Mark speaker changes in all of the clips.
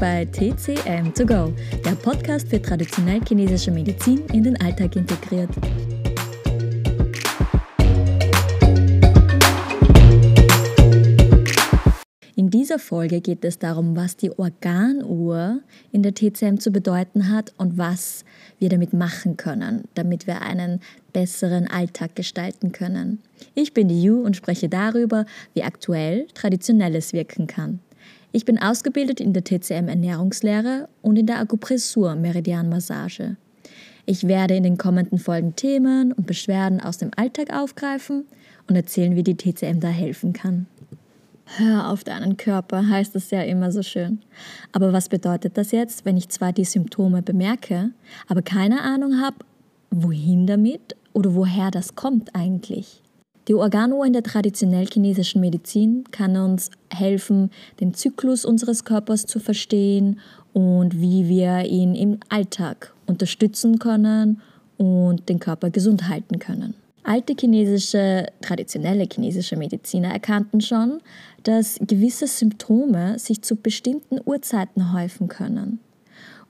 Speaker 1: bei TCM 2 go, der Podcast für traditionell chinesische Medizin in den Alltag integriert. In dieser Folge geht es darum, was die Organuhr in der TCM zu bedeuten hat und was wir damit machen können, damit wir einen besseren Alltag gestalten können. Ich bin die Yu und spreche darüber, wie aktuell Traditionelles wirken kann. Ich bin ausgebildet in der TCM Ernährungslehre und in der Akupressur Meridianmassage. Ich werde in den kommenden Folgen Themen und Beschwerden aus dem Alltag aufgreifen und erzählen, wie die TCM da helfen kann. Hör auf deinen Körper, heißt es ja immer so schön. Aber was bedeutet das jetzt, wenn ich zwar die Symptome bemerke, aber keine Ahnung habe, wohin damit oder woher das kommt eigentlich? Die Organuhr in der traditionell chinesischen Medizin kann uns helfen, den Zyklus unseres Körpers zu verstehen und wie wir ihn im Alltag unterstützen können und den Körper gesund halten können. Alte chinesische, traditionelle chinesische Mediziner erkannten schon, dass gewisse Symptome sich zu bestimmten Uhrzeiten häufen können.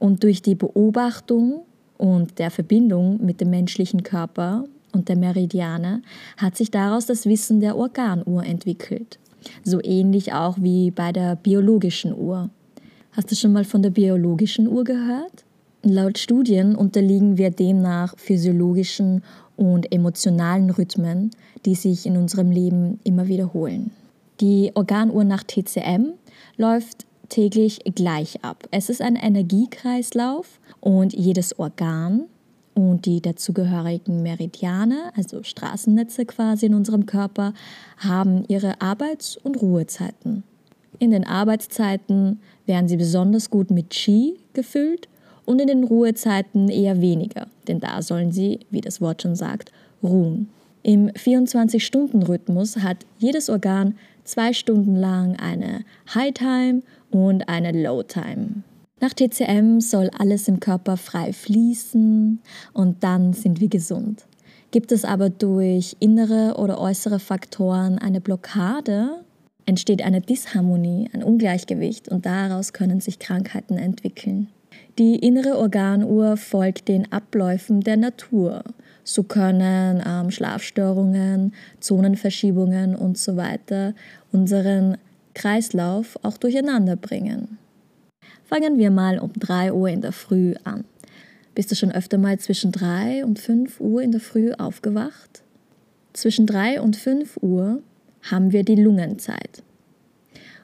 Speaker 1: Und durch die Beobachtung und der Verbindung mit dem menschlichen Körper und der Meridiane hat sich daraus das Wissen der Organuhr entwickelt. So ähnlich auch wie bei der biologischen Uhr. Hast du schon mal von der biologischen Uhr gehört? Laut Studien unterliegen wir demnach physiologischen und emotionalen Rhythmen, die sich in unserem Leben immer wiederholen. Die Organuhr nach TCM läuft täglich gleich ab. Es ist ein Energiekreislauf und jedes Organ und die dazugehörigen Meridiane, also Straßennetze quasi in unserem Körper, haben ihre Arbeits- und Ruhezeiten. In den Arbeitszeiten werden sie besonders gut mit Qi gefüllt und in den Ruhezeiten eher weniger, denn da sollen sie, wie das Wort schon sagt, ruhen. Im 24-Stunden-Rhythmus hat jedes Organ zwei Stunden lang eine High Time und eine Low Time. Nach TCM soll alles im Körper frei fließen und dann sind wir gesund. Gibt es aber durch innere oder äußere Faktoren eine Blockade, entsteht eine Disharmonie, ein Ungleichgewicht und daraus können sich Krankheiten entwickeln. Die innere Organuhr folgt den Abläufen der Natur. So können ähm, Schlafstörungen, Zonenverschiebungen und so weiter unseren Kreislauf auch durcheinander bringen. Fangen wir mal um 3 Uhr in der Früh an. Bist du schon öfter mal zwischen 3 und 5 Uhr in der Früh aufgewacht? Zwischen 3 und 5 Uhr haben wir die Lungenzeit.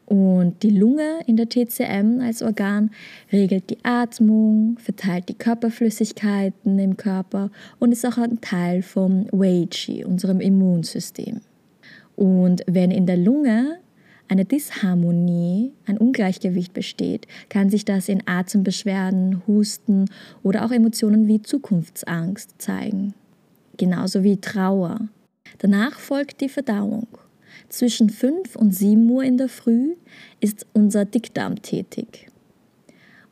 Speaker 1: Und die Lunge in der TCM als Organ regelt die Atmung, verteilt die Körperflüssigkeiten im Körper und ist auch ein Teil vom Wei Qi, unserem Immunsystem. Und wenn in der Lunge eine Disharmonie, ein Ungleichgewicht besteht, kann sich das in Atembeschwerden, Husten oder auch Emotionen wie Zukunftsangst zeigen. Genauso wie Trauer. Danach folgt die Verdauung. Zwischen 5 und 7 Uhr in der Früh ist unser Dickdarm tätig.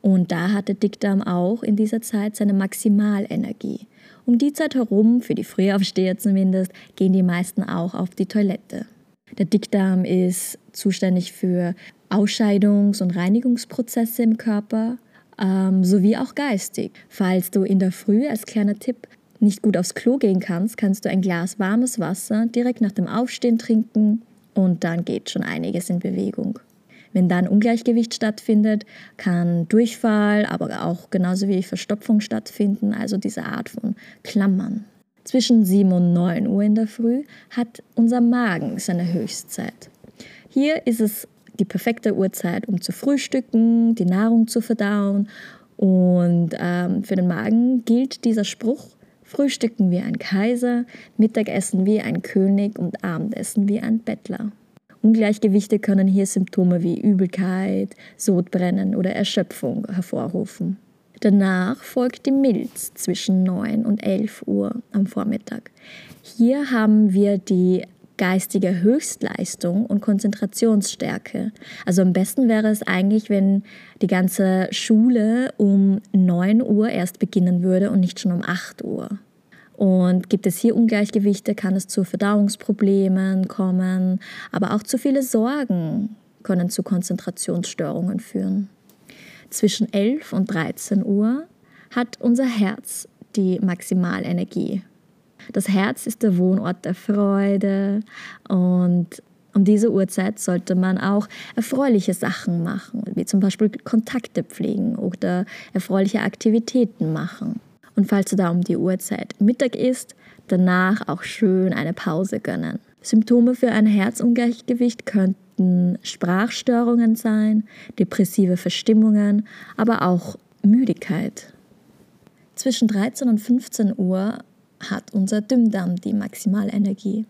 Speaker 1: Und da hat der Dickdarm auch in dieser Zeit seine Maximalenergie. Um die Zeit herum, für die Frühaufsteher zumindest, gehen die meisten auch auf die Toilette. Der Dickdarm ist zuständig für Ausscheidungs- und Reinigungsprozesse im Körper ähm, sowie auch geistig. Falls du in der Früh als kleiner Tipp nicht gut aufs Klo gehen kannst, kannst du ein Glas warmes Wasser direkt nach dem Aufstehen trinken und dann geht schon einiges in Bewegung. Wenn dann Ungleichgewicht stattfindet, kann Durchfall, aber auch genauso wie Verstopfung stattfinden, also diese Art von Klammern. Zwischen 7 und 9 Uhr in der Früh hat unser Magen seine Höchstzeit. Hier ist es die perfekte Uhrzeit, um zu frühstücken, die Nahrung zu verdauen. Und ähm, für den Magen gilt dieser Spruch, Frühstücken wie ein Kaiser, Mittagessen wie ein König und Abendessen wie ein Bettler. Ungleichgewichte können hier Symptome wie Übelkeit, Sodbrennen oder Erschöpfung hervorrufen. Danach folgt die Milz zwischen 9 und 11 Uhr am Vormittag. Hier haben wir die geistige Höchstleistung und Konzentrationsstärke. Also am besten wäre es eigentlich, wenn die ganze Schule um 9 Uhr erst beginnen würde und nicht schon um 8 Uhr. Und gibt es hier Ungleichgewichte, kann es zu Verdauungsproblemen kommen, aber auch zu viele Sorgen können zu Konzentrationsstörungen führen. Zwischen 11 und 13 Uhr hat unser Herz die Maximalenergie. Das Herz ist der Wohnort der Freude und um diese Uhrzeit sollte man auch erfreuliche Sachen machen, wie zum Beispiel Kontakte pflegen oder erfreuliche Aktivitäten machen. Und falls du da um die Uhrzeit Mittag isst, danach auch schön eine Pause gönnen. Symptome für ein Herzungleichgewicht könnten Sprachstörungen sein, depressive Verstimmungen, aber auch Müdigkeit. Zwischen 13 und 15 Uhr hat unser Dünndarm die Maximalenergie.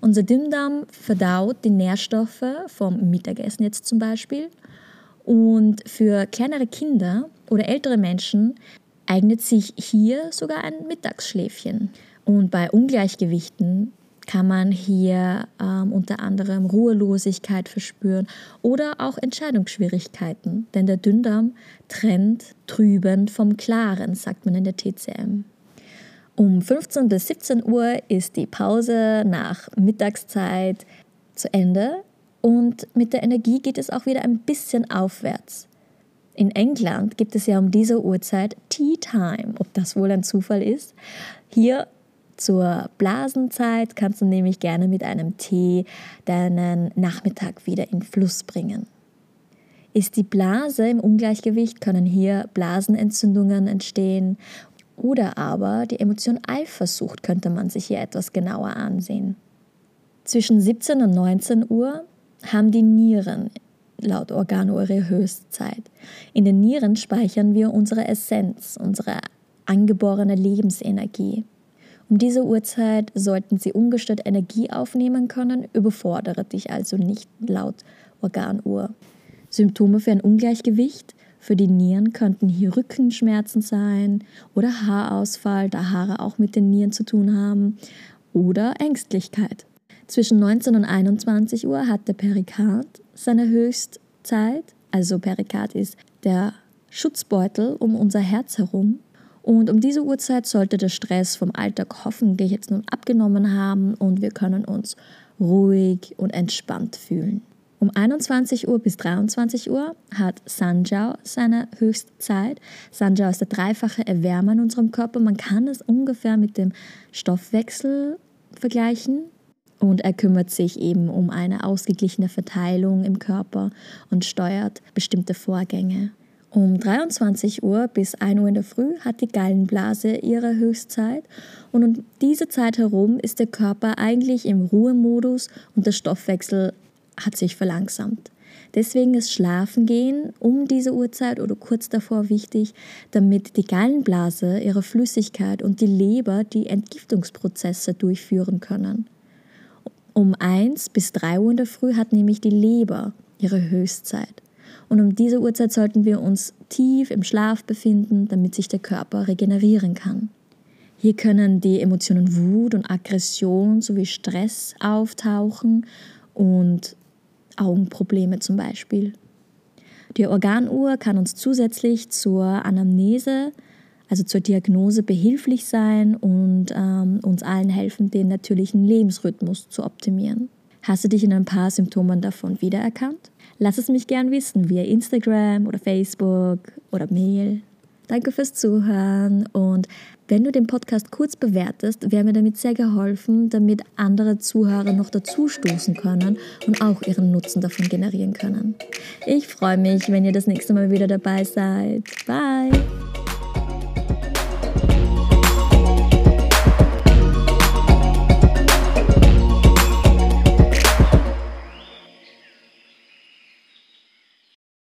Speaker 1: Unser Dünndarm verdaut die Nährstoffe vom Mittagessen jetzt zum Beispiel. Und für kleinere Kinder oder ältere Menschen eignet sich hier sogar ein Mittagsschläfchen. Und bei Ungleichgewichten kann man hier ähm, unter anderem Ruhelosigkeit verspüren oder auch Entscheidungsschwierigkeiten, denn der Dünndarm trennt trübend vom Klaren, sagt man in der TCM. Um 15 bis 17 Uhr ist die Pause nach Mittagszeit zu Ende und mit der Energie geht es auch wieder ein bisschen aufwärts. In England gibt es ja um diese Uhrzeit Tea Time, ob das wohl ein Zufall ist. Hier zur Blasenzeit kannst du nämlich gerne mit einem Tee deinen Nachmittag wieder in Fluss bringen. Ist die Blase im Ungleichgewicht, können hier Blasenentzündungen entstehen oder aber die Emotion Eifersucht könnte man sich hier etwas genauer ansehen. Zwischen 17 und 19 Uhr haben die Nieren laut Organuhr ihre Höchstzeit. In den Nieren speichern wir unsere Essenz, unsere angeborene Lebensenergie. Um diese Uhrzeit sollten sie ungestört Energie aufnehmen können, überfordere dich also nicht laut Organuhr. Symptome für ein Ungleichgewicht für die Nieren könnten hier Rückenschmerzen sein oder Haarausfall, da Haare auch mit den Nieren zu tun haben, oder Ängstlichkeit. Zwischen 19 und 21 Uhr hat der Perikard seine Höchstzeit. Also Perikard ist der Schutzbeutel um unser Herz herum. Und um diese Uhrzeit sollte der Stress vom Alltag hoffentlich jetzt nun abgenommen haben und wir können uns ruhig und entspannt fühlen. Um 21 Uhr bis 23 Uhr hat Sanjiao seine Höchstzeit. Sanjiao ist der dreifache Erwärmer in unserem Körper. Man kann es ungefähr mit dem Stoffwechsel vergleichen. Und er kümmert sich eben um eine ausgeglichene Verteilung im Körper und steuert bestimmte Vorgänge. Um 23 Uhr bis 1 Uhr in der Früh hat die Gallenblase ihre Höchstzeit und um diese Zeit herum ist der Körper eigentlich im Ruhemodus und der Stoffwechsel hat sich verlangsamt. Deswegen ist Schlafengehen um diese Uhrzeit oder kurz davor wichtig, damit die Gallenblase ihre Flüssigkeit und die Leber die Entgiftungsprozesse durchführen können. Um 1 bis 3 Uhr in der Früh hat nämlich die Leber ihre Höchstzeit. Und um diese Uhrzeit sollten wir uns tief im Schlaf befinden, damit sich der Körper regenerieren kann. Hier können die Emotionen Wut und Aggression sowie Stress auftauchen und Augenprobleme zum Beispiel. Die Organuhr kann uns zusätzlich zur Anamnese, also zur Diagnose, behilflich sein und ähm, uns allen helfen, den natürlichen Lebensrhythmus zu optimieren. Hast du dich in ein paar Symptomen davon wiedererkannt? Lass es mich gern wissen via Instagram oder Facebook oder Mail. Danke fürs Zuhören und wenn du den Podcast kurz bewertest, wäre mir damit sehr geholfen, damit andere Zuhörer noch dazu stoßen können und auch ihren Nutzen davon generieren können. Ich freue mich, wenn ihr das nächste Mal wieder dabei seid. Bye!